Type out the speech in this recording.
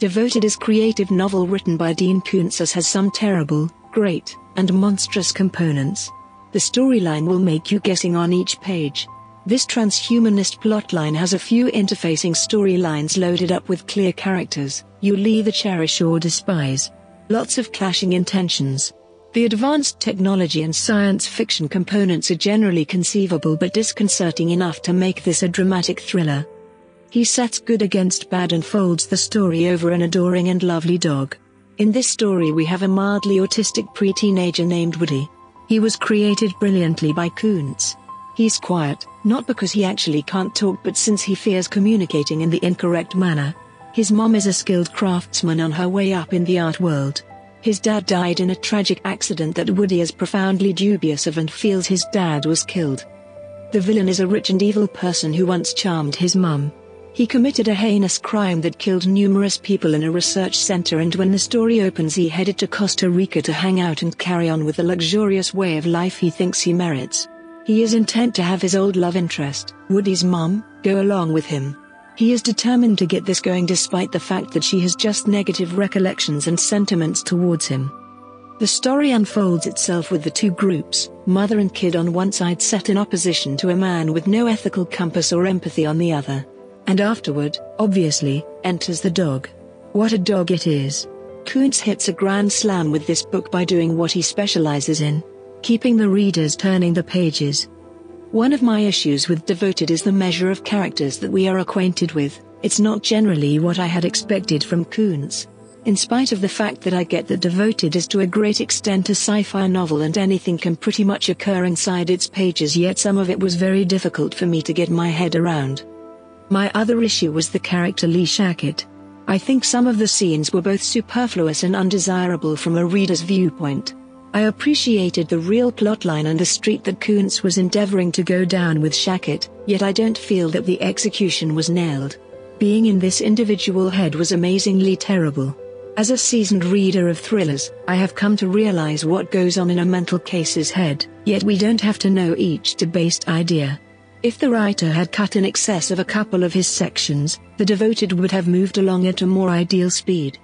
Devoted is creative novel written by Dean Koontz as has some terrible, great, and monstrous components. The storyline will make you guessing on each page. This transhumanist plotline has a few interfacing storylines loaded up with clear characters you'll either cherish or despise. Lots of clashing intentions. The advanced technology and science fiction components are generally conceivable but disconcerting enough to make this a dramatic thriller. He sets good against bad and folds the story over an adoring and lovely dog. In this story we have a mildly autistic pre-teenager named Woody. He was created brilliantly by Koontz. He's quiet, not because he actually can't talk but since he fears communicating in the incorrect manner. His mom is a skilled craftsman on her way up in the art world. His dad died in a tragic accident that Woody is profoundly dubious of and feels his dad was killed. The villain is a rich and evil person who once charmed his mum. He committed a heinous crime that killed numerous people in a research center and when the story opens he headed to Costa Rica to hang out and carry on with the luxurious way of life he thinks he merits. He is intent to have his old love interest, Woody's mum, go along with him. He is determined to get this going despite the fact that she has just negative recollections and sentiments towards him. The story unfolds itself with the two groups, mother and kid on one side set in opposition to a man with no ethical compass or empathy on the other. And afterward, obviously, enters the dog. What a dog it is. Koontz hits a grand slam with this book by doing what he specializes in keeping the readers turning the pages. One of my issues with Devoted is the measure of characters that we are acquainted with, it's not generally what I had expected from Koontz. In spite of the fact that I get that Devoted is to a great extent a sci fi novel and anything can pretty much occur inside its pages, yet some of it was very difficult for me to get my head around. My other issue was the character Lee Shacket. I think some of the scenes were both superfluous and undesirable from a reader's viewpoint. I appreciated the real plotline and the street that Koontz was endeavoring to go down with Shacket, yet I don't feel that the execution was nailed. Being in this individual head was amazingly terrible. As a seasoned reader of thrillers, I have come to realize what goes on in a mental case's head, yet we don't have to know each debased idea. If the writer had cut in excess of a couple of his sections, the devoted would have moved along at a more ideal speed.